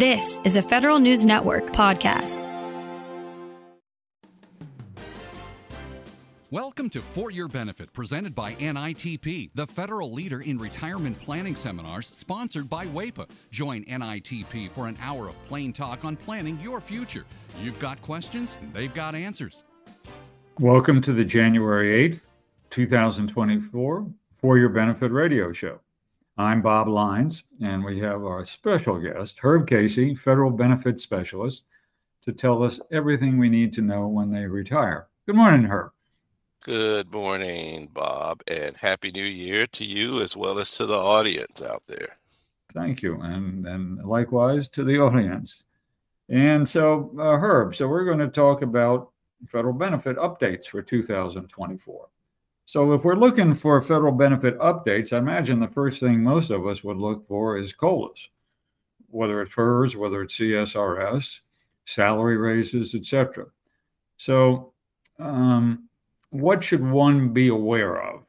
This is a Federal News Network podcast. Welcome to For Your Benefit, presented by NITP, the federal leader in retirement planning seminars, sponsored by WAEPA. Join NITP for an hour of plain talk on planning your future. You've got questions, they've got answers. Welcome to the January 8th, 2024 For Your Benefit radio show. I'm Bob Leins, and we have our special guest, Herb Casey, Federal Benefit Specialist, to tell us everything we need to know when they retire. Good morning, Herb. Good morning, Bob, and Happy New Year to you as well as to the audience out there. Thank you, and, and likewise to the audience. And so, uh, Herb, so we're going to talk about federal benefit updates for 2024. So, if we're looking for federal benefit updates, I imagine the first thing most of us would look for is COLAs, whether it's FERS, whether it's CSRS, salary raises, etc. So, um, what should one be aware of?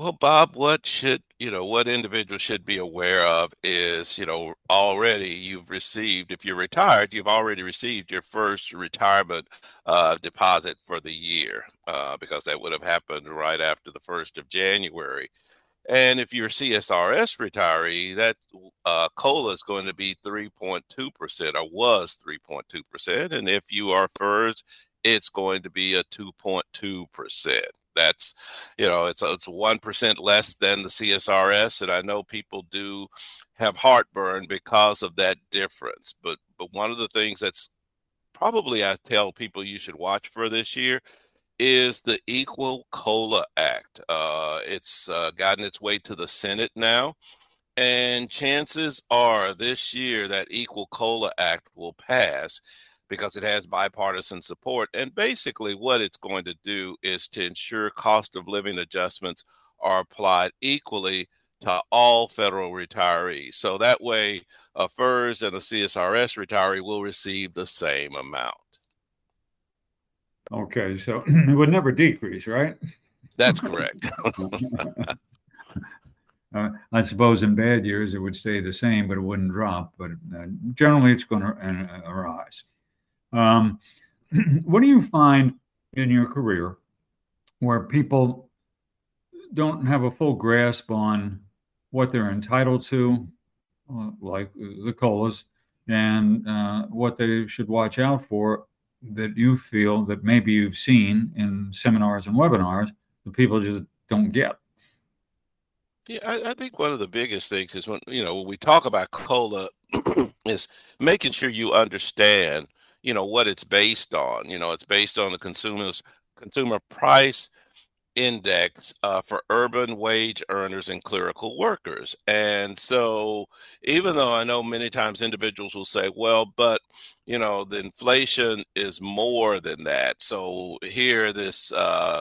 Well, Bob, what should you know? What individuals should be aware of is you know already you've received if you're retired, you've already received your first retirement uh, deposit for the year uh, because that would have happened right after the first of January. And if you're CSRS retiree, that uh, COLA is going to be 3.2% or was 3.2%. And if you are FERS, it's going to be a 2.2%. That's, you know, it's it's 1% less than the CSRS. And I know people do have heartburn because of that difference. But but one of the things that's probably I tell people you should watch for this year is the Equal COLA Act. Uh, it's uh, gotten its way to the Senate now. And chances are this year that Equal COLA Act will pass because it has bipartisan support. And basically, what it's going to do is to ensure cost of living adjustments are applied equally to all federal retirees. So that way, a FERS and a CSRS retiree will receive the same amount. Okay, so it would never decrease, right? That's correct. uh, I suppose in bad years it would stay the same, but it wouldn't drop. But uh, generally, it's going to uh, rise. Um, what do you find in your career where people don't have a full grasp on what they're entitled to, uh, like the colas, and uh, what they should watch out for that you feel that maybe you've seen in seminars and webinars that people just don't get? Yeah, I, I, think one of the biggest things is when you know when we talk about cola is making sure you understand you know what it's based on. You know, it's based on the consumers consumer price index uh, for urban wage earners and clerical workers. And so, even though I know many times individuals will say, well, but you know, the inflation is more than that. So, here, this uh,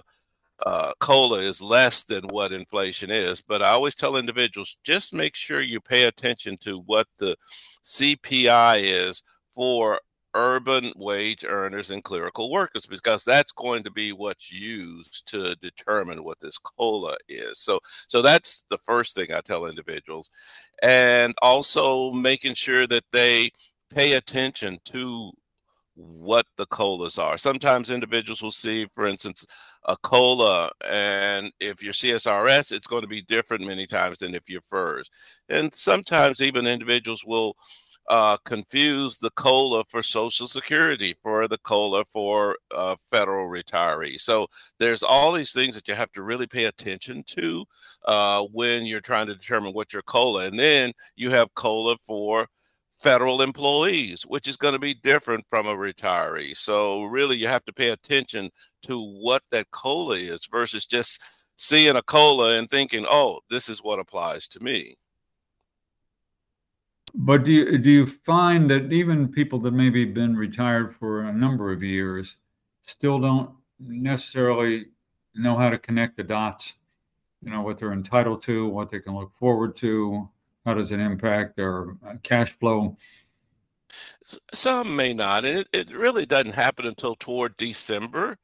uh, cola is less than what inflation is. But I always tell individuals just make sure you pay attention to what the CPI is for urban wage earners and clerical workers because that's going to be what's used to determine what this cola is. So so that's the first thing i tell individuals. And also making sure that they pay attention to what the colas are. Sometimes individuals will see for instance a cola and if you're csrs it's going to be different many times than if you're fers. And sometimes even individuals will uh, confuse the COLA for Social Security for the COLA for uh, federal retirees. So there's all these things that you have to really pay attention to uh, when you're trying to determine what your COLA. And then you have COLA for federal employees, which is going to be different from a retiree. So really, you have to pay attention to what that COLA is versus just seeing a COLA and thinking, "Oh, this is what applies to me." But do you, do you find that even people that maybe been retired for a number of years still don't necessarily know how to connect the dots? You know, what they're entitled to, what they can look forward to, how does it impact their uh, cash flow? Some may not, and it, it really doesn't happen until toward December.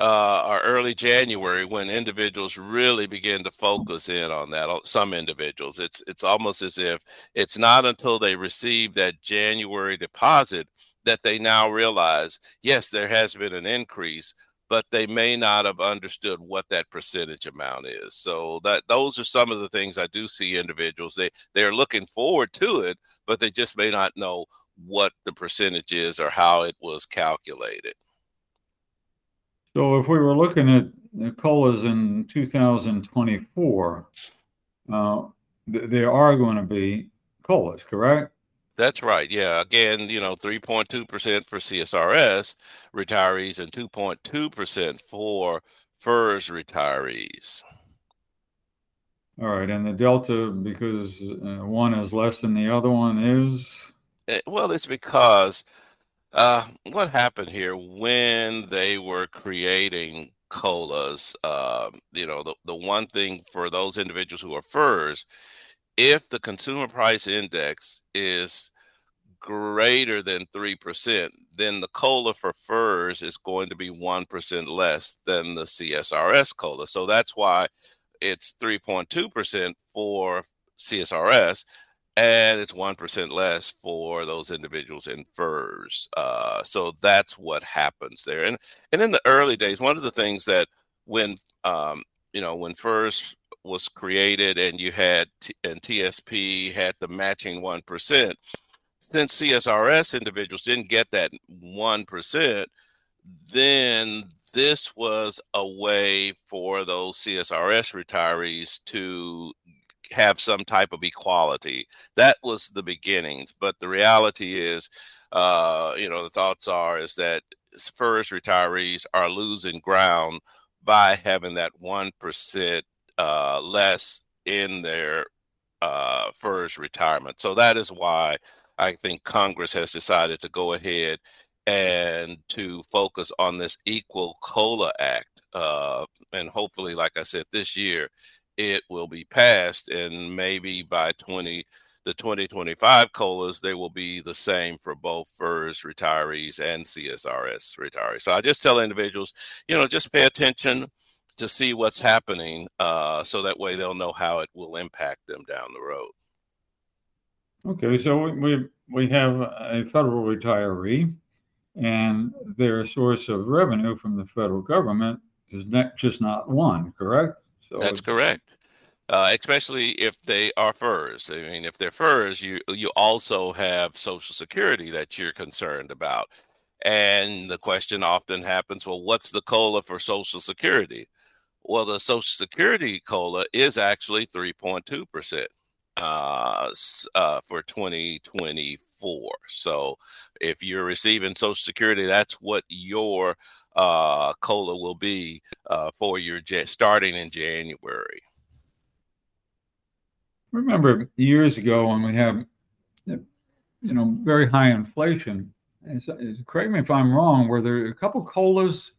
Uh, or early January when individuals really begin to focus in on that. Some individuals, it's it's almost as if it's not until they receive that January deposit that they now realize, yes, there has been an increase, but they may not have understood what that percentage amount is. So that those are some of the things I do see individuals. They they're looking forward to it, but they just may not know what the percentage is or how it was calculated. So if we were looking at the colas in 2024, uh, th- there are going to be colas, correct? That's right. Yeah. Again, you know, 3.2% for CSRS retirees and 2.2% for FERS retirees. All right. And the delta, because uh, one is less than the other one, is? Eh, well, it's because uh, what happened here when they were creating colas, uh, you know, the, the one thing for those individuals who are FERS if the consumer price index is greater than 3%, then the COLA for FERS is going to be 1% less than the CSRS COLA. So that's why it's 3.2% for CSRS and it's 1% less for those individuals in FERS. Uh, so that's what happens there. And, and in the early days, one of the things that when, um, you know, when FERS was created and you had and TSP had the matching 1%. Since CSRS individuals didn't get that 1%, then this was a way for those CSRS retirees to have some type of equality. That was the beginnings, but the reality is, uh, you know, the thoughts are is that FERS retirees are losing ground by having that one percent uh, less in their uh, retirement. So that is why I think Congress has decided to go ahead and to focus on this Equal COLA Act. Uh, and hopefully, like I said, this year it will be passed, and maybe by 20 the 2025 colas they will be the same for both FERS retirees and CSRS retirees. So I just tell individuals, you know, just pay attention to see what's happening uh, so that way they'll know how it will impact them down the road. Okay, so we we have a federal retiree, and their source of revenue from the federal government is not just not one, correct? So that's correct. Uh, especially if they are FERS. I mean, if they're FERS, you you also have Social Security that you're concerned about, and the question often happens: Well, what's the cola for Social Security? Well, the Social Security COLA is actually 3.2% uh, uh, for 2024. So if you're receiving Social Security, that's what your uh, COLA will be uh, for your starting in January. Remember years ago when we had, you know, very high inflation. Correct me if I'm wrong. Were there a couple colas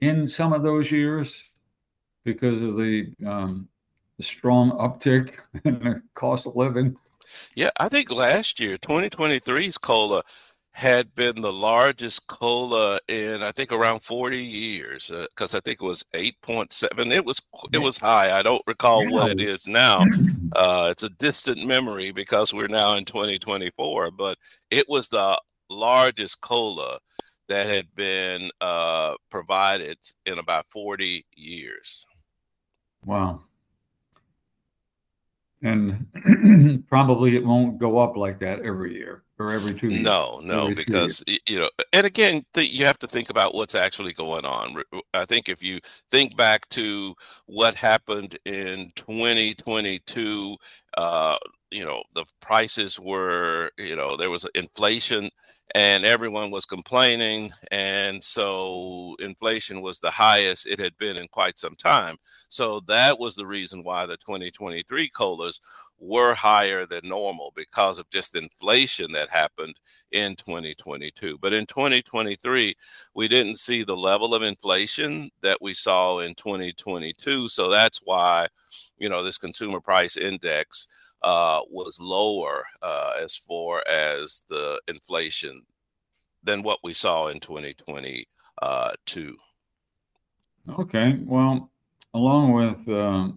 in some of those years? because of the, um, strong uptick in the cost of living? Yeah, I think last year, 2023's cola had been the largest cola in I think around 40 years because uh, I think it was 8.7. It was it was high. I don't recall what it is now. Uh, it's a distant memory because we're now in 2024, but it was the largest cola that had been uh, provided in about 40 years. Wow. And probably it won't go up like that every year or every two years. No, no, because you know, and again, th- you have to think about what's actually going on. I think if you think back to what happened in 2022, uh, you know, the prices were, you know, there was inflation and everyone was complaining. And so inflation was the highest it had been in quite some time. So that was the reason why the 2023 COLAs were higher than normal because of just inflation that happened in 2022. But in 2023, we didn't see the level of inflation that we saw in 2022. So that's why, you know, this consumer price index uh, was lower uh, as far as the inflation than what we saw in 2022. Okay. Well, along with uh,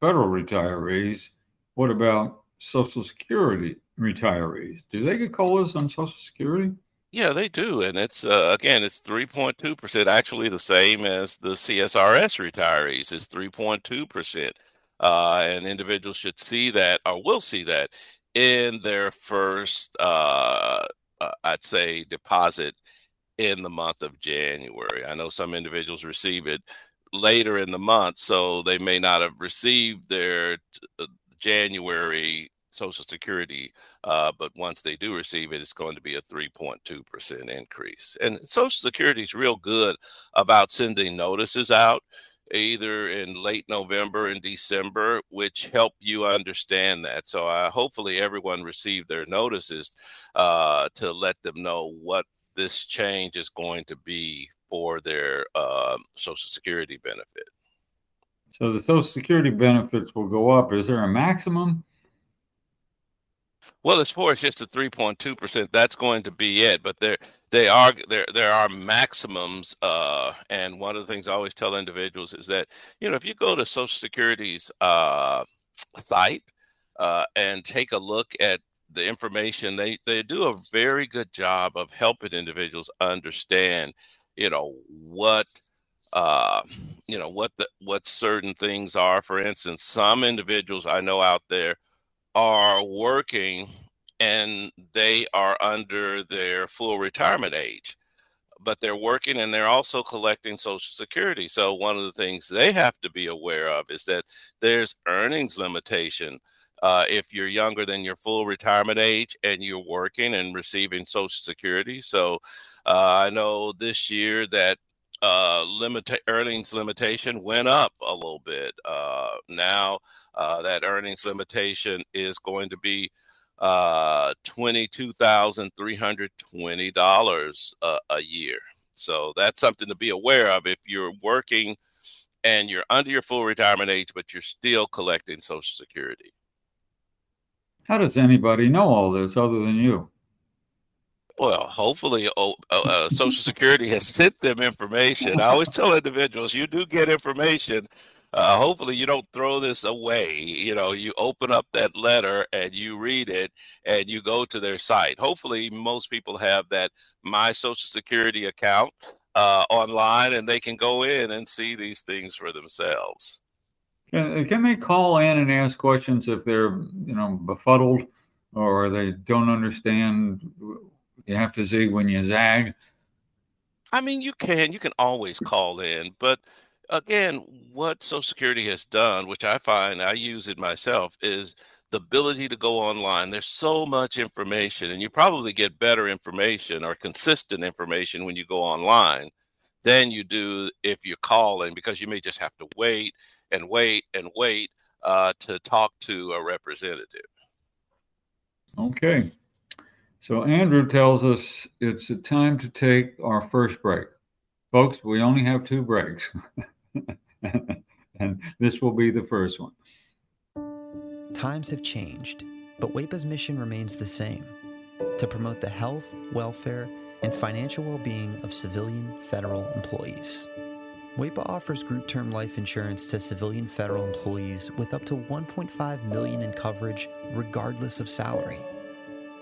federal retirees, what about Social Security retirees? Do they get COLAs on Social Security? Yeah, they do, and it's uh, again, it's three point two percent, actually the same as the CSRS retirees. It's three point two percent, uh, and individuals should see that or will see that in their first, uh, uh, I'd say, deposit in the month of January. I know some individuals receive it later in the month, so they may not have received their uh, January Social Security, uh, but once they do receive it, it's going to be a 3.2% increase. And Social Security is real good about sending notices out either in late November and December, which help you understand that. So uh, hopefully everyone received their notices uh, to let them know what this change is going to be for their uh, Social Security benefit. So the Social Security benefits will go up. Is there a maximum? Well, as far as just the 3.2 percent, that's going to be it. But there, they are there. There are maximums, uh, and one of the things I always tell individuals is that you know if you go to Social Security's uh, site uh, and take a look at the information, they they do a very good job of helping individuals understand, you know, what uh, you know what the what certain things are. For instance, some individuals I know out there are working and they are under their full retirement age but they're working and they're also collecting social security. So one of the things they have to be aware of is that there's earnings limitation. Uh, if you're younger than your full retirement age and you're working and receiving social security. So uh, i know this year that uh, limit earnings limitation went up a little bit. Uh, now uh, that earnings limitation is going to be uh, twenty-two thousand three hundred twenty dollars a year. So that's something to be aware of if you're working and you're under your full retirement age, but you're still collecting Social Security. How does anybody know all this other than you? Well, hopefully, oh, uh, uh, Social Security has sent them information. I always tell individuals, you do get information. Uh, hopefully, you don't throw this away. You know, you open up that letter and you read it, and you go to their site. Hopefully, most people have that My Social Security account uh, online, and they can go in and see these things for themselves. Can, can they call in and ask questions if they're, you know, befuddled or they don't understand you have to zig when you zag. I mean, you can. You can always call in, but again, what Social Security has done, which I find I use it myself, is the ability to go online. There's so much information, and you probably get better information or consistent information when you go online than you do if you're calling because you may just have to wait and wait and wait uh, to talk to a representative. Okay. So Andrew tells us it's a time to take our first break. Folks, we only have two breaks. and this will be the first one. Times have changed, but WAEPA's mission remains the same to promote the health, welfare, and financial well being of civilian federal employees. WAEPA offers group term life insurance to civilian federal employees with up to 1.5 million in coverage regardless of salary.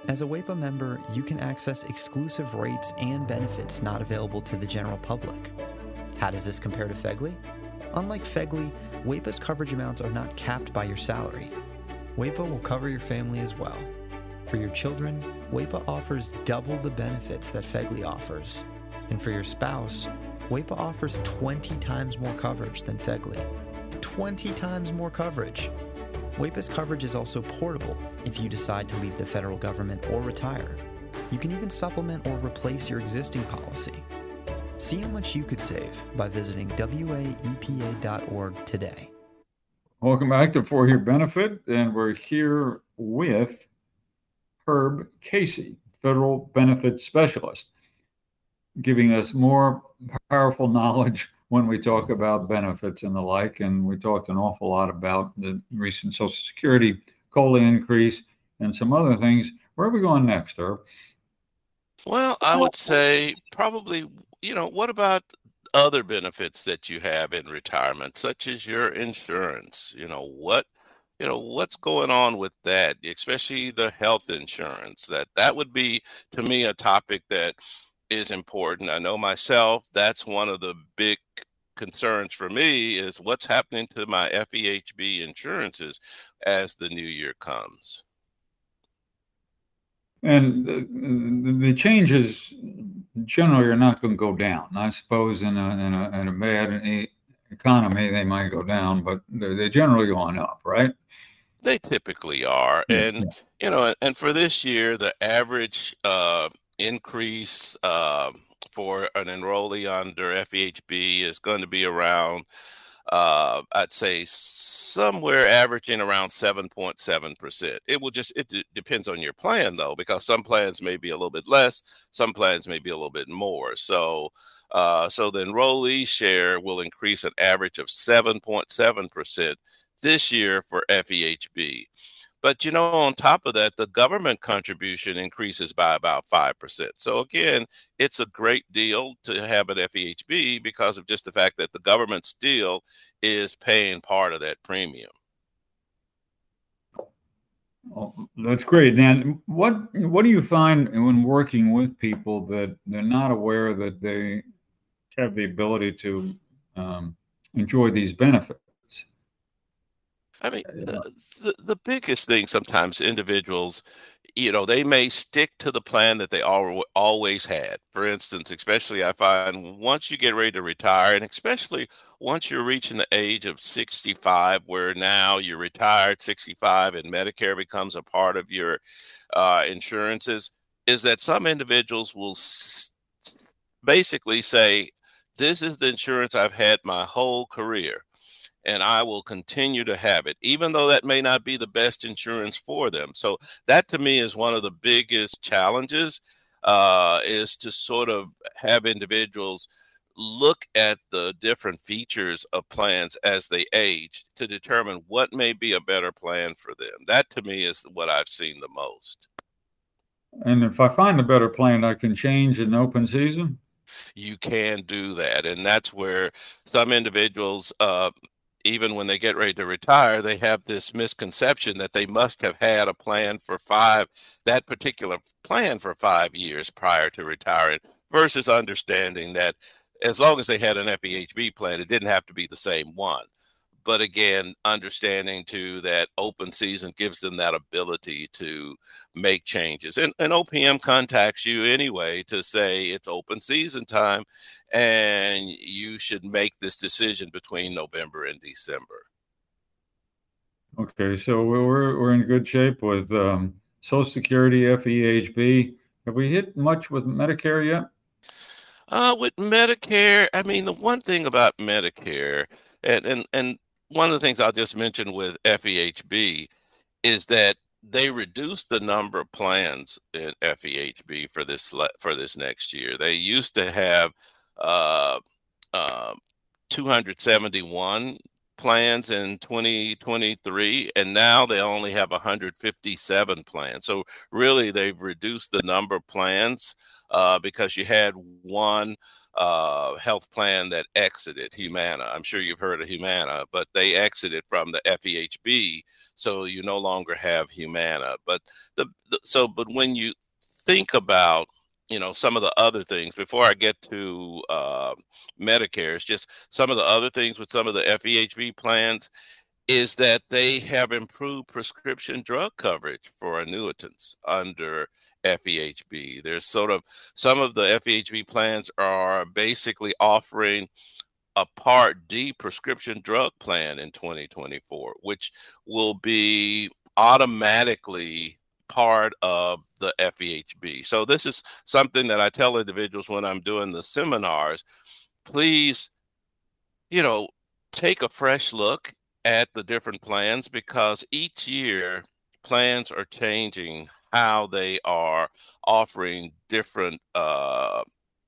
As a WAEPA member, you can access exclusive rates and benefits not available to the general public. How does this compare to FEGLI? Unlike FEGLI, WAEPA's coverage amounts are not capped by your salary. WAEPA will cover your family as well. For your children, WAEPA offers double the benefits that FEGLI offers. And for your spouse, WAEPA offers 20 times more coverage than FEGLI. 20 times more coverage! WAEPA's coverage is also portable if you decide to leave the federal government or retire. You can even supplement or replace your existing policy. See how much you could save by visiting waepa.org today. Welcome back to For Your Benefit, and we're here with Herb Casey, Federal Benefits Specialist, giving us more powerful knowledge when we talk about benefits and the like. And we talked an awful lot about the recent Social Security COLA increase and some other things. Where are we going next, Herb? Well, I would say probably, you know, what about other benefits that you have in retirement, such as your insurance. You know what you know what's going on with that especially the health insurance that that would be to me a topic that is important i know myself that's one of the big concerns for me is what's happening to my FEHB insurances as the new year comes. And the, the changes generally are not going to go down. I suppose in a, in a, in a bad economy, they might go down, but they're, they're generally going up, right? They typically are. And, you know, and for this year, the average uh, increase uh, for an enrollee under FEHB is going to be around, uh, I'd say, somewhere averaging around 7.7%. It will just, it d- depends on your plan though, because some plans may be a little bit less, some plans may be a little bit more. So, uh, so the enrollee share will increase an average of 7.7% this year for FEHB. But you know, on top of that, the government contribution increases by about 5%. So again, it's a great deal to have an FEHB because of just the fact that the government still is paying part of that premium. Well, that's great. Dan, what what do you find when working with people that they're not aware that they have the ability to um, enjoy these benefits? I mean, the, the, the biggest thing sometimes individuals, you know, they may stick to the plan that they al- always had. For instance, especially I find once you get ready to retire, and especially once you're reaching the age of 65, where now you're retired 65 and Medicare becomes a part of your uh, insurances, is that some individuals will s- basically say, This is the insurance I've had my whole career and I will continue to have it, even though that may not be the best insurance for them. So that to me is one of the biggest challenges uh, is to sort of have individuals look at the different features of plans as they age to determine what may be a better plan for them. That to me is what I've seen the most. And if I find a better plan, I can change in open season you can do that and that's where some individuals uh, even when they get ready to retire, they have this misconception that they must have had a plan for five, that particular plan for five years prior to retiring, versus understanding that as long as they had an FEHB plan, it didn't have to be the same one but again, understanding too that open season gives them that ability to make changes. And, and OPM contacts you anyway to say it's open season time and you should make this decision between November and December. Okay, so we're, we're in good shape with um, Social Security, FEHB. Have we hit much with Medicare yet? Uh, with Medicare, I mean, the one thing about Medicare, and, and, and one of the things I'll just mention with FEHB is that they reduced the number of plans in FEHB for this for this next year. They used to have uh, uh, 271 plans in 2023 and now they only have 157 plans so really they've reduced the number of plans uh, because you had one uh, health plan that exited Humana. I'm sure you've heard of Humana, but they exited from the FEHB, so you no longer have Humana. But the, the so but when you think about you know some of the other things before I get to uh, Medicare, it's just some of the other things with some of the FEHB plans is that they have improved prescription drug coverage for annuitants under FEHB. There's sort of some of the FEHB plans are basically offering a Part D prescription drug plan in 2024, which will be automatically part of the FEHB. So this is something that I tell individuals when I'm doing the seminars, please, you know, take a fresh look at the different plans because each year plans are changing how they are offering different uh,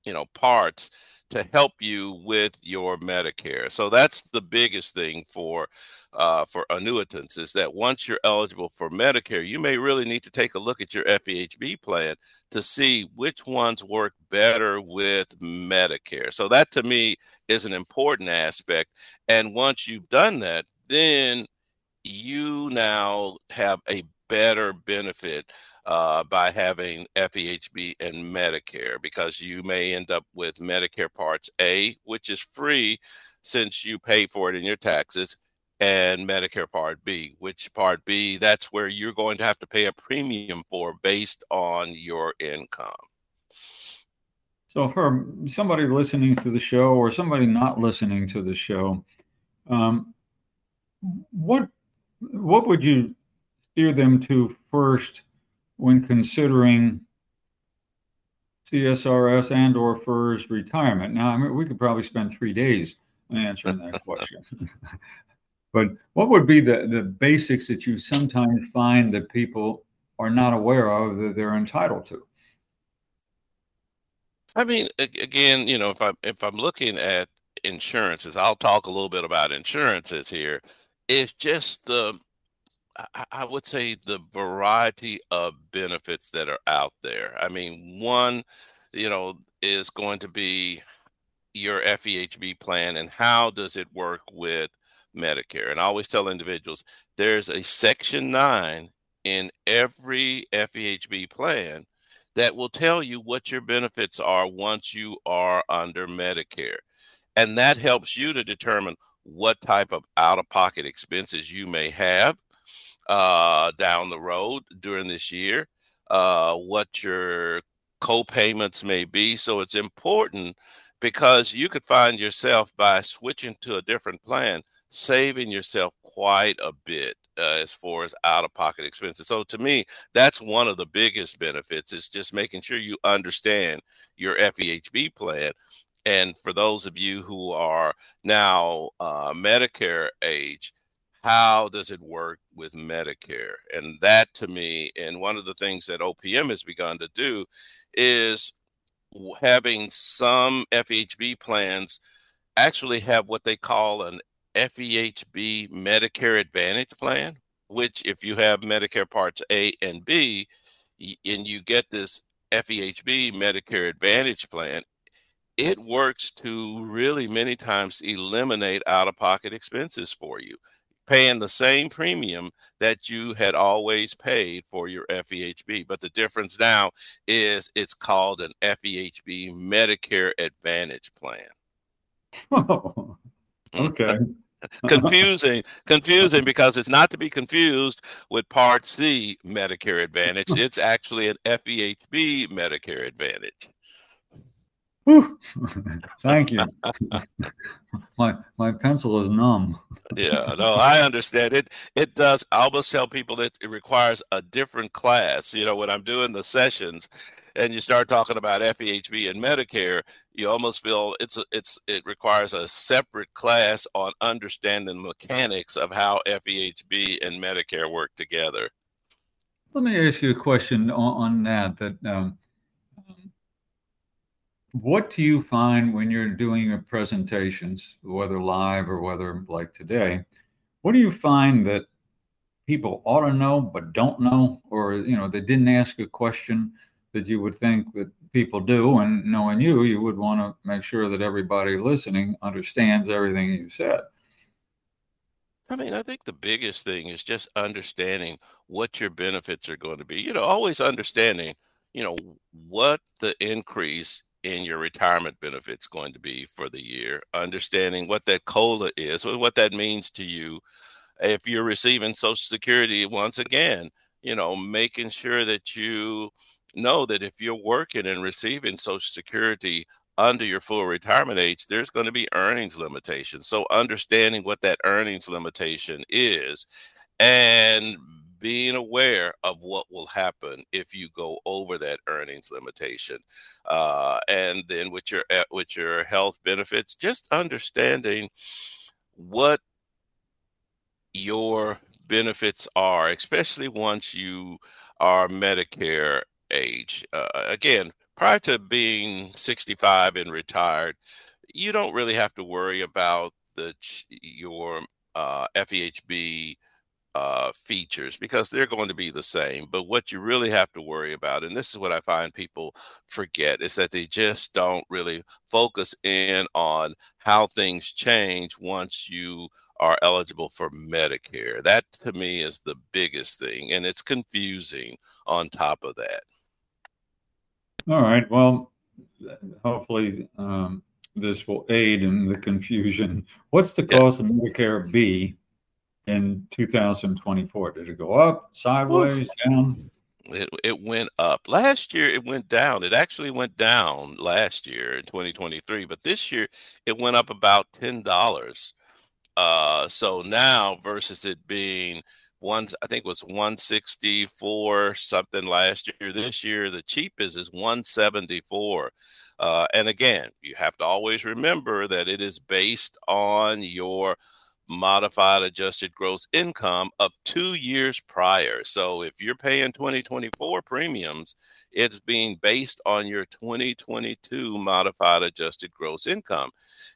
you know parts to help you with your Medicare. So that's the biggest thing for uh, for annuitants is that once you're eligible for Medicare, you may really need to take a look at your FEHB plan to see which ones work better with Medicare. So that to me is an important aspect. And once you've done that, then you now have a better benefit uh, by having FEHB and Medicare because you may end up with Medicare Parts A, which is free since you pay for it in your taxes, and Medicare Part B, which Part B, that's where you're going to have to pay a premium for based on your income. So, for somebody listening to the show or somebody not listening to the show, um, what what would you steer them to first when considering CSRS and or FERS retirement? Now, I mean, we could probably spend three days answering that question. but what would be the, the basics that you sometimes find that people are not aware of that they're entitled to? I mean, again, you know, if I'm if I'm looking at insurances, I'll talk a little bit about insurances here. It's just the I would say the variety of benefits that are out there. I mean, one, you know, is going to be your FEHB plan and how does it work with Medicare? And I always tell individuals there's a section nine in every FEHB plan that will tell you what your benefits are once you are under Medicare. And that helps you to determine what type of out of pocket expenses you may have uh, down the road during this year, uh, what your co-payments may be. So it's important because you could find yourself by switching to a different plan saving yourself quite a bit uh, as far as out of pocket expenses. So to me, that's one of the biggest benefits is just making sure you understand your FEHB plan. And for those of you who are now uh, Medicare age, how does it work with Medicare? And that to me, and one of the things that OPM has begun to do is having some FEHB plans actually have what they call an FEHB Medicare Advantage plan, which if you have Medicare Parts A and B, and you get this FEHB Medicare Advantage plan, it works to really many times eliminate out of pocket expenses for you, paying the same premium that you had always paid for your FEHB. But the difference now is it's called an FEHB Medicare Advantage plan. Oh, okay. confusing, confusing because it's not to be confused with Part C Medicare Advantage. It's actually an FEHB Medicare Advantage. Thank you. my my pencil is numb. yeah, no, I understand it. It does. I almost tell people that it requires a different class. You know, when I'm doing the sessions, and you start talking about FEHB and Medicare, you almost feel it's it's it requires a separate class on understanding the mechanics of how FEHB and Medicare work together. Let me ask you a question on, on that. That um, what do you find when you're doing your presentations, whether live or whether like today? What do you find that people ought to know but don't know, or you know they didn't ask a question? That you would think that people do. And knowing you, you would want to make sure that everybody listening understands everything you said. I mean, I think the biggest thing is just understanding what your benefits are going to be. You know, always understanding, you know, what the increase in your retirement benefits going to be for the year, understanding what that COLA is, what that means to you. If you're receiving Social Security, once again, you know, making sure that you know that if you're working and receiving Social Security under your full retirement age, there's going to be earnings limitations. So, understanding what that earnings limitation is and being aware of what will happen if you go over that earnings limitation uh, and then with your eh, with your health benefits just understanding what your benefits are especially once you are medicare age. Uh, again, prior to being 65 and retired, you don't really have to worry about the your uh, FEHB uh, features because they're going to be the same. But what you really have to worry about, and this is what I find people forget, is that they just don't really focus in on how things change once you are eligible for Medicare. That to me is the biggest thing, and it's confusing on top of that. All right. Well, hopefully um, this will aid in the confusion. What's the cost yeah. of Medicare B in 2024? Did it go up, sideways, down? It, it went up. Last year, it went down. It actually went down last year in 2023, but this year it went up about $10. Uh, so now versus it being one, I think it was 164 something last year. This year, the cheapest is 174. Uh, and again, you have to always remember that it is based on your modified adjusted gross income of two years prior. So if you're paying 2024 premiums, it's being based on your 2022 modified adjusted gross income.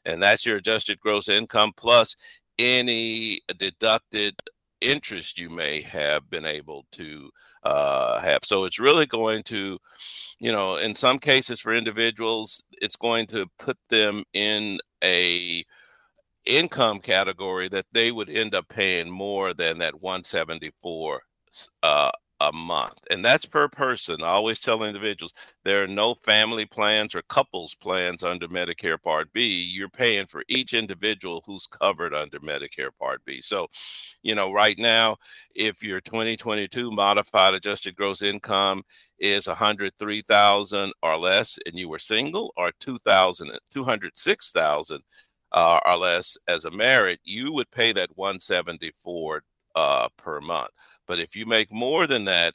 And that's your adjusted gross income plus any deducted interest you may have been able to uh, have. So it's really going to, you know, in some cases for individuals, it's going to put them in a income category that they would end up paying more than that 174 uh, a month. And that's per person. I always tell individuals there are no family plans or couples plans under Medicare Part B. You're paying for each individual who's covered under Medicare Part B. So, you know, right now, if your 2022 modified adjusted gross income is 103,000 or less and you were single or 2,000 206,000 uh, or less as a married, you would pay that 174 uh, per month. But if you make more than that,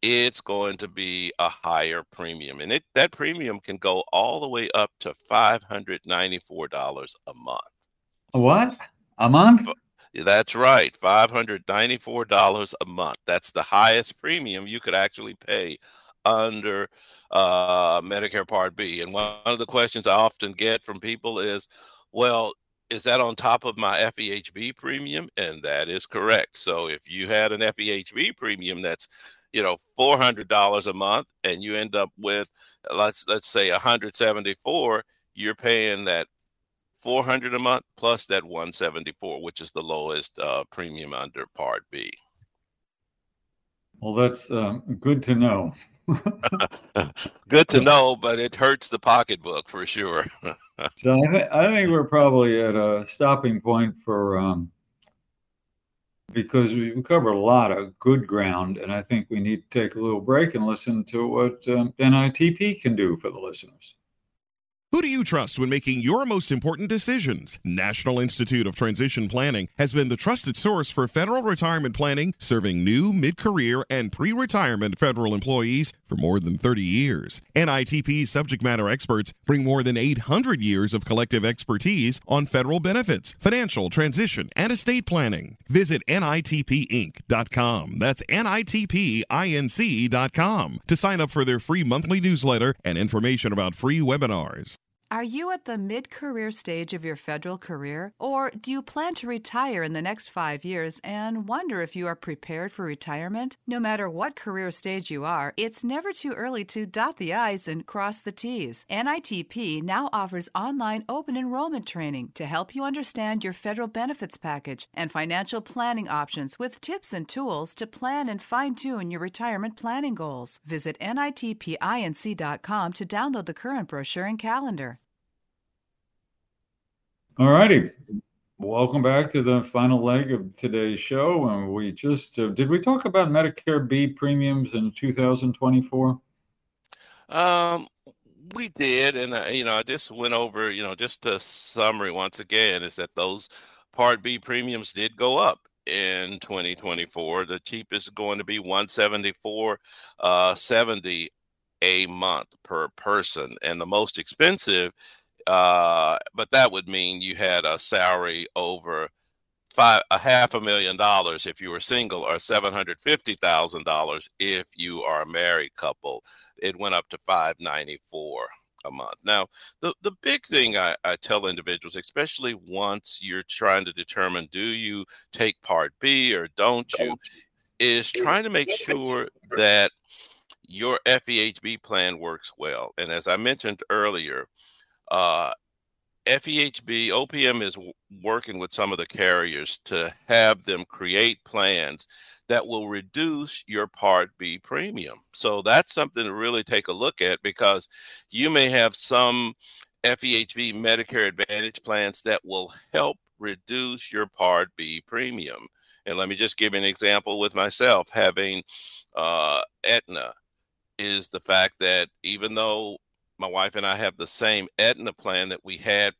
it's going to be a higher premium, and it that premium can go all the way up to five hundred ninety four dollars a month. What a month? That's right, five hundred ninety four dollars a month. That's the highest premium you could actually pay under uh, Medicare Part B. And one of the questions I often get from people is, well, is that on top of my FEHB premium? And that is correct. So if you had an FEHB premium that's you know four hundred dollars a month, and you end up with let's let's say one hundred seventy four, you're paying that four hundred a month plus that one seventy four, which is the lowest uh, premium under Part B. Well, that's um, good to know. Good to know, but it hurts the pocketbook for sure. so I, th- I, think we're probably at a stopping point for um, because we covered a lot of good ground, and I think we need to take a little break and listen to what um, NITP can do for the listeners. Who do you trust when making your most important decisions? National Institute of Transition Planning has been the trusted source for federal retirement planning, serving new, mid career, and pre retirement federal employees for more than 30 years. NITP's subject matter experts bring more than 800 years of collective expertise on federal benefits, financial transition, and estate planning. Visit NITPinc.com. That's NITPINC.com to sign up for their free monthly newsletter and information about free webinars. Are you at the mid career stage of your federal career? Or do you plan to retire in the next five years and wonder if you are prepared for retirement? No matter what career stage you are, it's never too early to dot the I's and cross the T's. NITP now offers online open enrollment training to help you understand your federal benefits package and financial planning options with tips and tools to plan and fine tune your retirement planning goals. Visit NITPINC.com to download the current brochure and calendar. All righty. Welcome back to the final leg of today's show. And we just uh, did we talk about Medicare B premiums in 2024? Um, we did, and uh, you know, I just went over, you know, just a summary once again is that those Part B premiums did go up in 2024. The cheapest is going to be 174 uh 70 a month per person, and the most expensive uh, but that would mean you had a salary over five a half a million dollars if you were single or seven hundred fifty thousand dollars if you are a married couple. It went up to five ninety four a month. Now, the, the big thing I, I tell individuals, especially once you're trying to determine do you take Part B or don't you, is trying to make sure that your FEHB plan works well. And as I mentioned earlier, uh, FEHB, OPM is working with some of the carriers to have them create plans that will reduce your Part B premium. So that's something to really take a look at because you may have some FEHB Medicare Advantage plans that will help reduce your Part B premium. And let me just give an example with myself having uh, Aetna is the fact that even though my wife and I have the same Aetna plan that we had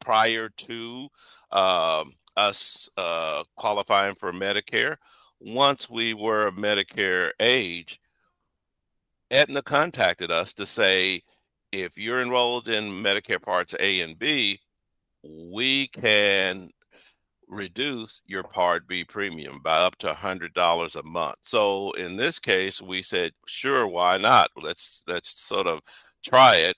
prior to um, us uh, qualifying for Medicare. Once we were Medicare age, Aetna contacted us to say, if you're enrolled in Medicare Parts A and B, we can reduce your Part B premium by up to $100 a month. So in this case, we said, sure, why not? Let's let's sort of try it.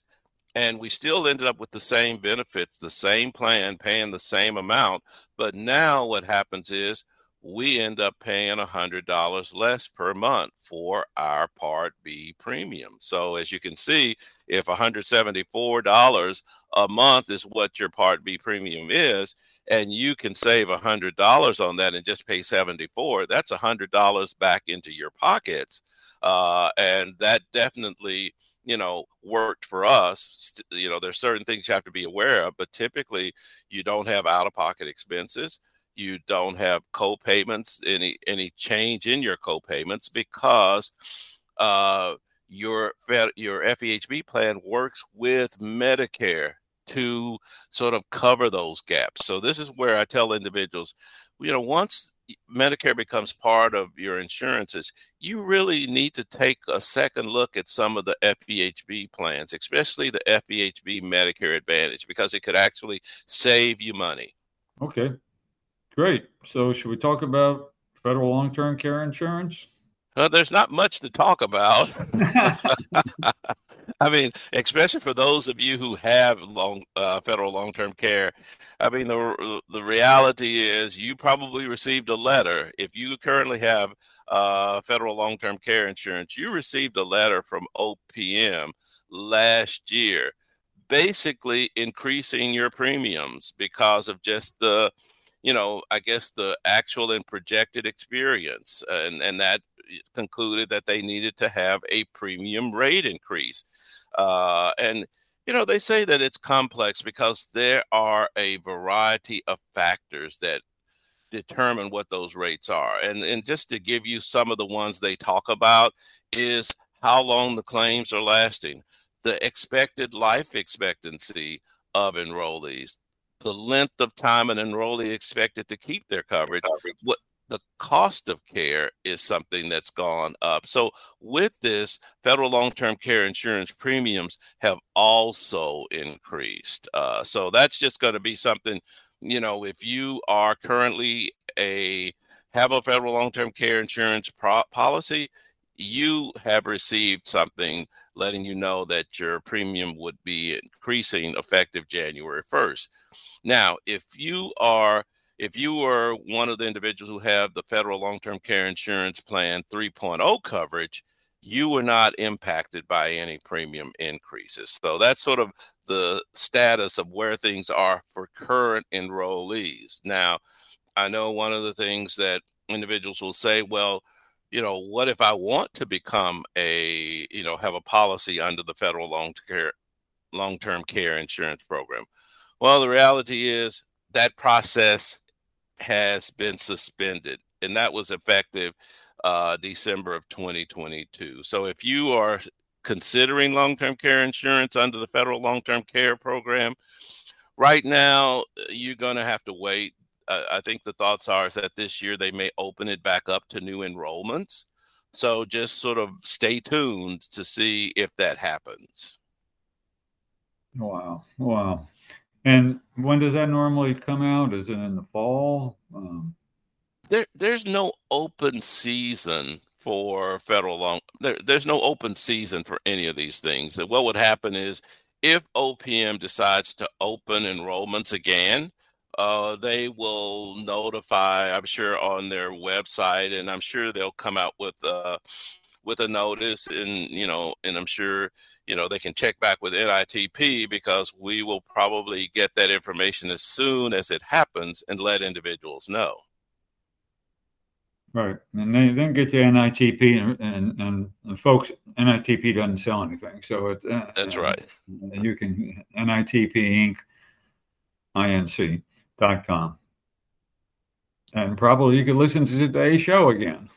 And we still ended up with the same benefits, the same plan, paying the same amount. But now what happens is we end up paying $100 less per month for our Part B premium. So, as you can see, if $174 a month is what your Part B premium is, and you can save $100 on that and just pay 74 that's $100 back into your pockets. Uh, and that definitely you know worked for us you know there's certain things you have to be aware of but typically you don't have out of pocket expenses you don't have co-payments any any change in your co-payments because uh, your your FEHB plan works with Medicare to sort of cover those gaps. So this is where I tell individuals, you know, once Medicare becomes part of your insurances, you really need to take a second look at some of the FEHB plans, especially the FEHB Medicare Advantage, because it could actually save you money. Okay, great. So, should we talk about federal long term care insurance? Well, there's not much to talk about. I mean, especially for those of you who have long uh, federal long-term care. I mean, the the reality is you probably received a letter. If you currently have uh, federal long-term care insurance, you received a letter from OPM last year, basically increasing your premiums because of just the you know, I guess the actual and projected experience, and and that concluded that they needed to have a premium rate increase. Uh, and, you know, they say that it's complex because there are a variety of factors that determine what those rates are. And, and just to give you some of the ones they talk about is how long the claims are lasting, the expected life expectancy of enrollees, the length of time an enrollee expected to keep their coverage, what cost of care is something that's gone up. So, with this, federal long term care insurance premiums have also increased. Uh, so, that's just going to be something, you know, if you are currently a have a federal long term care insurance pro- policy, you have received something letting you know that your premium would be increasing effective January 1st. Now, if you are if you were one of the individuals who have the federal long-term care insurance plan 3.0 coverage you were not impacted by any premium increases. So that's sort of the status of where things are for current enrollees. Now i know one of the things that individuals will say well you know what if i want to become a you know have a policy under the federal long care long-term care insurance program? Well the reality is that process has been suspended, and that was effective uh, December of 2022. So if you are considering long term care insurance under the federal long term care program, right now uh, you're going to have to wait. Uh, I think the thoughts are is that this year they may open it back up to new enrollments. So just sort of stay tuned to see if that happens. Wow. Wow. And when does that normally come out? Is it in the fall? Um, there, there's no open season for federal long. There, there's no open season for any of these things. And what would happen is if OPM decides to open enrollments again, uh, they will notify, I'm sure, on their website, and I'm sure they'll come out with uh, with a notice, and you know, and I'm sure you know they can check back with NITP because we will probably get that information as soon as it happens and let individuals know. Right, and they then get to NITP, and, and, and folks, NITP doesn't sell anything, so it, uh, that's right. You can NITP Inc. Inc. dot com, and probably you could listen to today's show again.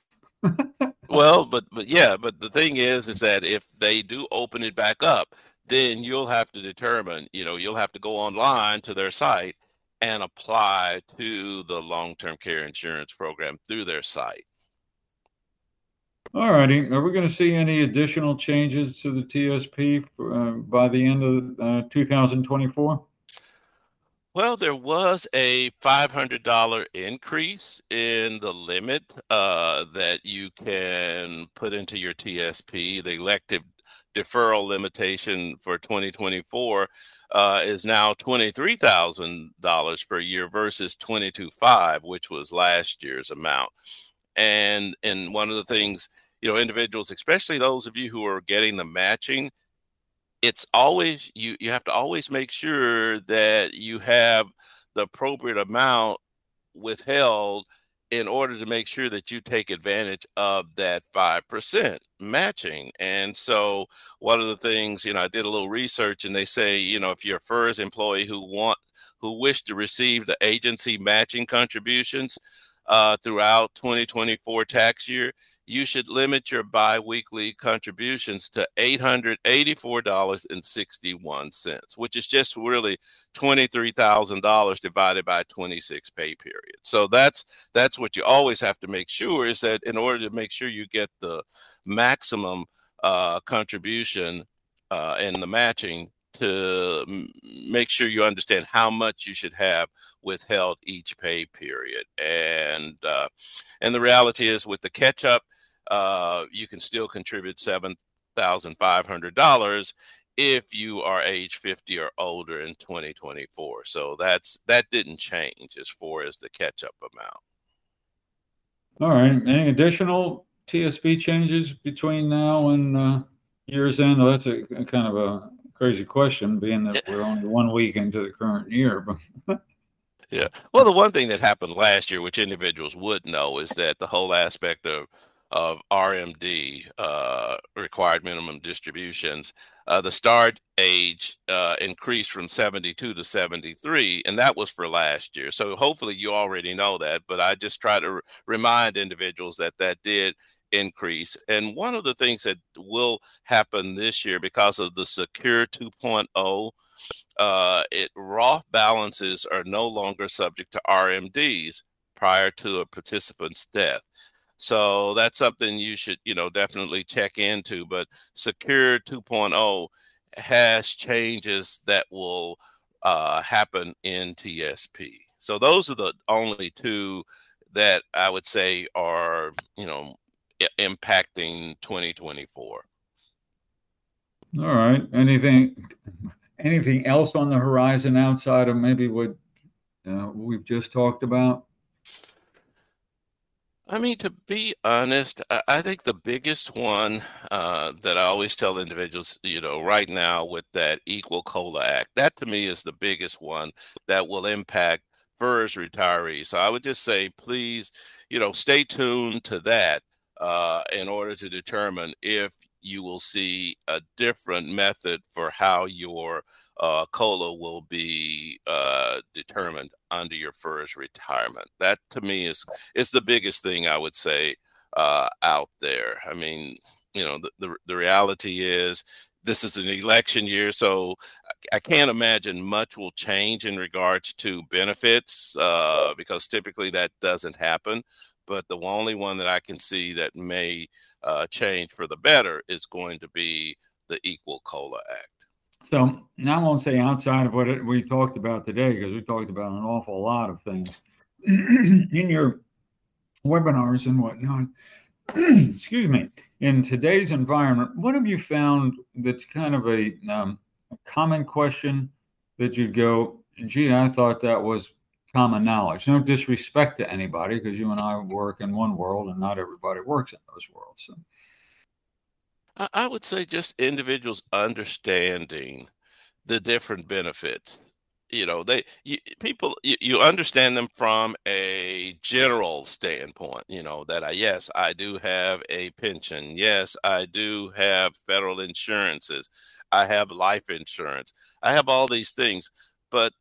well, but but yeah, but the thing is, is that if they do open it back up, then you'll have to determine. You know, you'll have to go online to their site and apply to the long-term care insurance program through their site. All righty. Are we going to see any additional changes to the TSP uh, by the end of uh, 2024? Well, there was a $500 increase in the limit uh, that you can put into your TSP. The elective deferral limitation for 2024 uh, is now $23,000 per year versus 22.5, which was last year's amount. And and one of the things, you know, individuals, especially those of you who are getting the matching, it's always you you have to always make sure that you have the appropriate amount withheld in order to make sure that you take advantage of that 5% matching. And so one of the things, you know, I did a little research and they say, you know, if you're a FERS employee who want who wish to receive the agency matching contributions uh, throughout 2024 tax year, you should limit your biweekly contributions to $884.61, which is just really $23,000 divided by 26 pay period. So that's that's what you always have to make sure is that in order to make sure you get the maximum uh, contribution uh, and the matching to make sure you understand how much you should have withheld each pay period and uh, and the reality is with the catch up uh, you can still contribute seven thousand five hundred dollars if you are age 50 or older in 2024 so that's that didn't change as far as the catch up amount. All right any additional tsp changes between now and uh, year's end? Well, that's a, a, kind of a crazy question being that we're only one week into the current year But yeah. Well the one thing that happened last year which individuals would know is that the whole aspect of of RMD, uh, required minimum distributions, uh, the start age uh, increased from 72 to 73, and that was for last year. So hopefully you already know that, but I just try to r- remind individuals that that did increase. And one of the things that will happen this year because of the Secure 2.0, uh, it Roth balances are no longer subject to RMDs prior to a participant's death. So that's something you should, you know, definitely check into. But Secure 2.0 has changes that will uh, happen in TSP. So those are the only two that I would say are, you know, I- impacting 2024. All right. Anything, anything else on the horizon outside of maybe what uh, we've just talked about? I mean, to be honest, I, think the biggest one uh, that I always tell individuals, you know, right now with that Equal COLA Act, that to me is the biggest one that will impact FERS retirees. So I would just say, please, you know, stay tuned to that uh, in order to determine if you will see a different method for how your uh, COLA will be uh, determined under your FERS retirement. That to me is is the biggest thing I would say uh, out there. I mean, you know, the, the, the reality is this is an election year, so I can't imagine much will change in regards to benefits uh, because typically that doesn't happen. But the only one that I can see that may uh, change for the better is going to be the Equal COLA Act. So now I won't say outside of what we talked about today, because we talked about an awful lot of things in your webinars and whatnot. excuse me, in today's environment, what have you found that's kind of a, um, a common question that you'd go, gee, I thought that was common knowledge. No disrespect to anybody because you and I work in one world and not everybody works in those worlds. So. I would say just individuals understanding the different benefits you know they you, people you, you, understand them from a general standpoint you know that i yes i do have a pension yes i do have federal insurances i have life insurance i have all these things but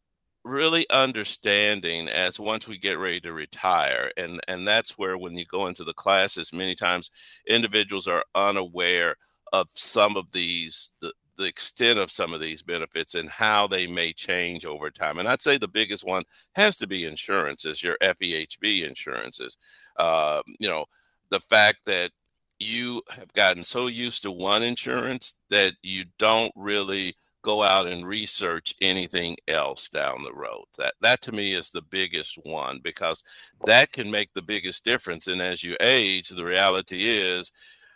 really understanding as once we get ready to retire and and that's where when you go into the classes many times individuals are unaware of some of these the, the extent of some of these benefits and how they may change over time. And I'd say the biggest one has to be insurances, your FEHB insurances. Uh, you know, the fact that you have gotten so used to one insurance that you don't really go out and research anything else down the road. That that to me is the biggest one because that can make the biggest difference. And as you age, the reality is,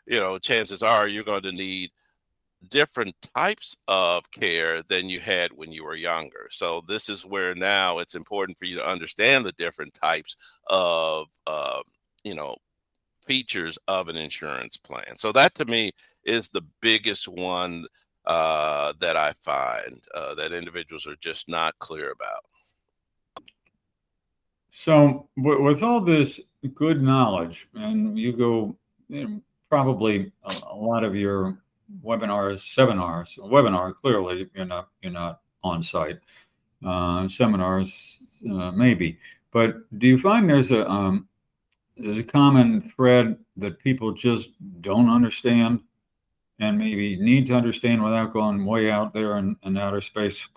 you know, chances are you're going to need different types of care than you had when you were younger. So this is where now it's important for you to understand the different types of uh, you know features of an insurance plan. So that to me is the biggest one uh, that I find uh, that individuals are just not clear about. So with all this good knowledge, and you go you know, probably a, a lot of your webinars, seminars, webinar, clearly you're not, you're not on site. Uh, seminars, uh, maybe. But do you find there's a, um, there's a common thread that people just don't understand and maybe need to understand without going way out there in, in outer space?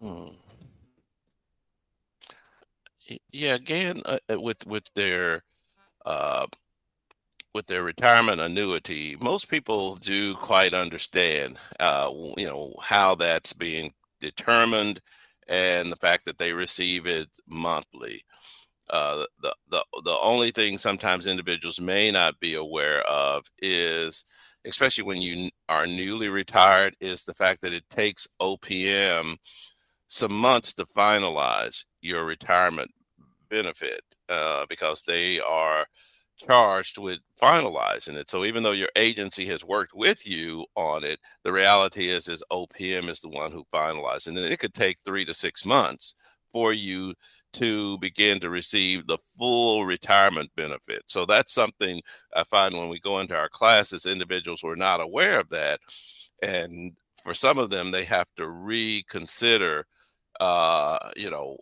Hmm. Yeah, again, uh, with with their uh, with their retirement annuity, most people do quite understand, uh, you know, how that's being determined and the fact that they receive it monthly. Uh, the, the, the only thing sometimes individuals may not be aware of is, especially when you are newly retired, is the fact that it takes OPM some months to finalize your retirement benefit uh, because they are charged with finalizing it. So even though your agency has worked with you on it, the reality is is OPM is the one who finalizes. And it could take three to six months for you to begin to receive the full retirement benefit. So that's something I find when we go into our classes, individuals were not aware of that. And for some of them, they have to reconsider uh, you know,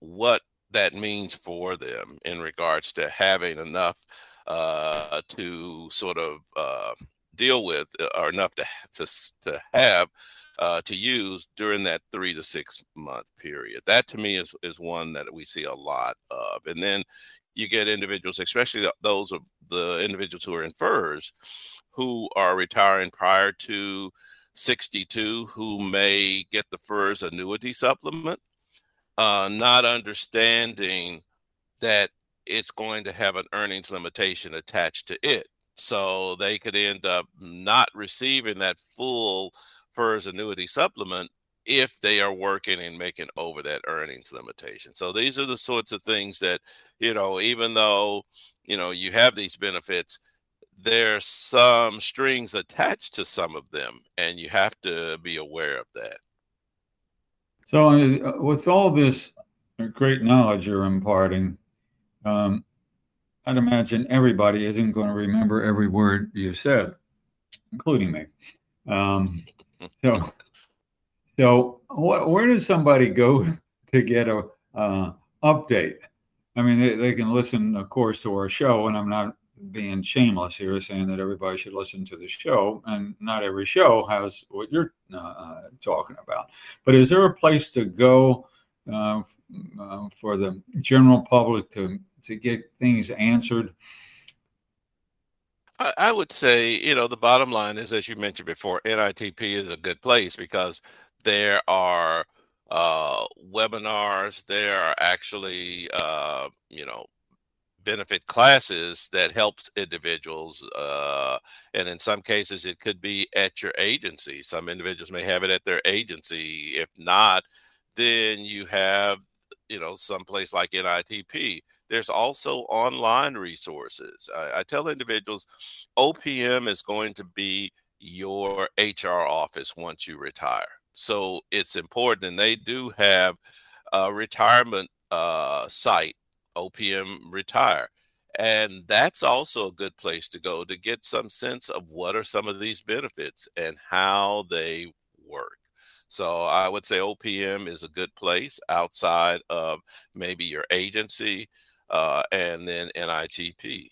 what that means for them in regards to having enough uh, to sort of uh, deal with are enough to to, to have uh, to use during that three to six month period. That to me is is one that we see a lot of, and then you get individuals, especially those of the individuals who are in FERS, who are retiring prior to 62, who may get the FERS annuity supplement uh, not understanding that it's going to have an earnings limitation attached to it. So they could end up not receiving that full FERS annuity supplement if they are working and making over that earnings limitation. So these are the sorts of things that, you know, even though, you know, you have these benefits, there's some strings attached to some of them, and you have to be aware of that. So, uh, with all this great knowledge you're imparting, um, I'd imagine everybody isn't going to remember every word you said, including me. Um, so, so wh- where does somebody go to get a uh, update? I mean, they, they can listen, of course, to our show, and I'm not being shameless here, saying that everybody should listen to the show, and not every show has what you're uh, uh, talking about. But is there a place to go uh, uh, for the general public to to get things answered? I, I would say, you know, the bottom line is, as you mentioned before, NITP is a good place because there are uh, webinars. There are actually, uh, you know, benefit classes that helps individuals uh, and in some cases it could be at your agency some individuals may have it at their agency if not then you have you know someplace like nitp there's also online resources I, I tell individuals opm is going to be your hr office once you retire so it's important and they do have a retirement uh, site OPM Retire. And that's also a good place to go to get some sense of what are some of these benefits and how they work. So I would say OPM is a good place outside of maybe your agency uh, and then NITP.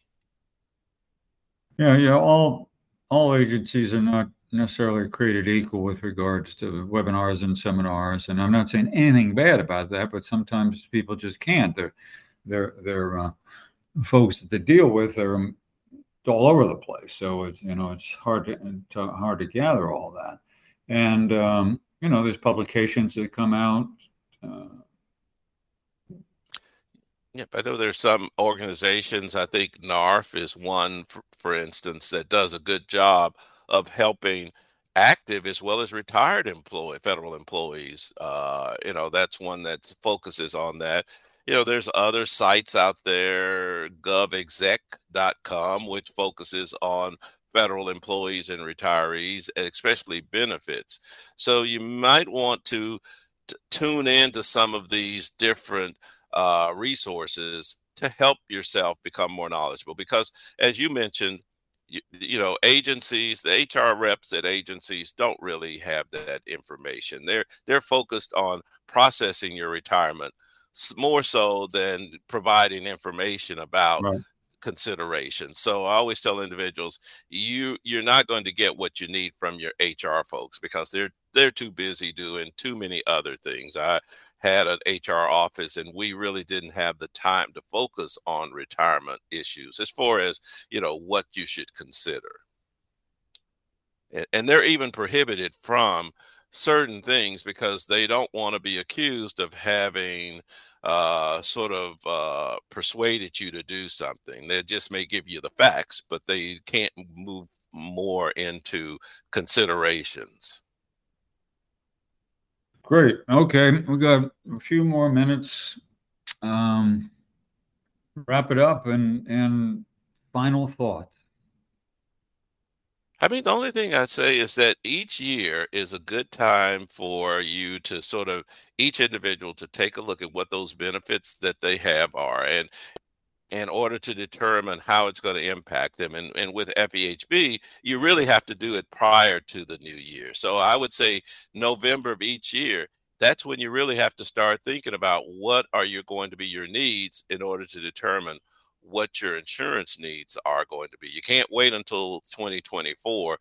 Yeah, yeah. All all agencies are not necessarily created equal with regards to webinars and seminars, and I'm not saying anything bad about that, but sometimes people just can't. They're their their uh, folks that they deal with are all over the place. So it's you know it's hard to, to hard to gather all that, and um, you know there's publications that come out. Uh, Yep, I know there's some organizations. I think NARFE is one, for, for instance, that does a good job of helping active as well as retired employee federal employees. Uh, you know, that's one that focuses on that you know, there's other sites out there, govexec.com, which focuses on federal employees and retirees, especially benefits. So you might want to t- tune into some of these different uh, resources to help yourself become more knowledgeable. Because as you mentioned, you, you, know agencies the hr reps at agencies don't really have that information they're they're focused on processing your retirement more so than providing information about right. consideration. So I always tell individuals you you're not going to get what you need from your HR folks because they're they're too busy doing too many other things. I had an HR office and we really didn't have the time to focus on retirement issues as far as, you know, what you should consider. And they're even prohibited from certain things because they don't want to be accused of having uh, sort of uh, persuaded you to do something. They just may give you the facts, but they can't move more into considerations. Great. Okay, we got a few more minutes. Um, wrap it up and and final thought. I mean, the only thing I'd say is that each year is a good time for you to sort of each individual to take a look at what those benefits that they have are and in order to determine how it's going to impact them. And, and with FEHB, you really have to do it prior to the new year. So I would say November of each year, that's when you really have to start thinking about what are you going to be your needs in order to determine what your insurance needs are going to be. You can't wait until 2024.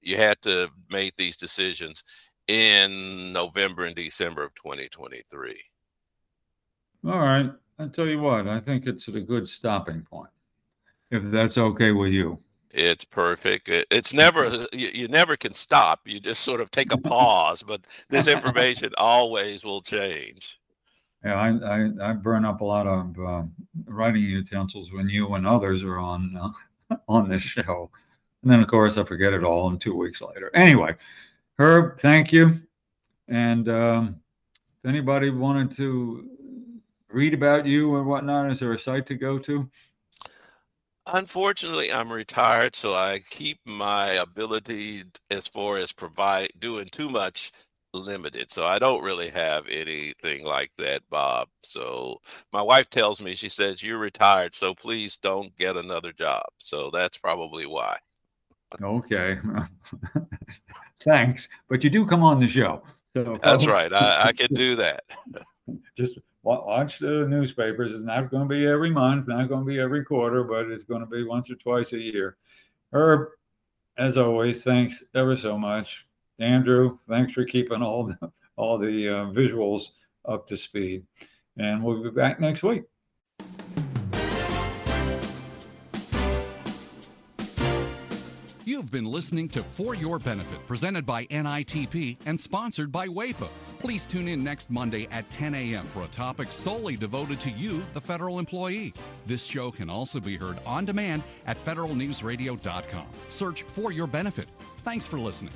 You had to make these decisions in November and December of 2023. All right. I tell you what, I think it's a good stopping point. If that's okay with you. It's perfect. It's never you, you never can stop. You just sort of take a pause, but this information always will change. Yeah, I, I, I burn up a lot of uh, writing utensils when you and others are on uh, on this show, and then of course I forget it all. And two weeks later, anyway, Herb, thank you. And um, if anybody wanted to read about you and whatnot, is there a site to go to? Unfortunately, I'm retired, so I keep my ability as far as provide doing too much limited. So I don't really have anything like that, Bob. So my wife tells me, she says, You're retired, so please don't get another job. So that's probably why. Okay. Thanks. But you do come on the show. So that's right. I, I can do that. Just watch the newspapers. It's not going to be every month, not going to be every quarter, but it's going to be once or twice a year. Herb, as always, thanks ever so much Andrew, thanks for keeping all the all the uh, visuals up to speed, and we'll be back next week. You've been listening to For Your Benefit, presented by NITP and sponsored by WAEPA. Please tune in next Monday at 10 a.m. for a topic solely devoted to you, the federal employee. This show can also be heard on demand at federalnewsradio.com. Search for your benefit. Thanks for listening.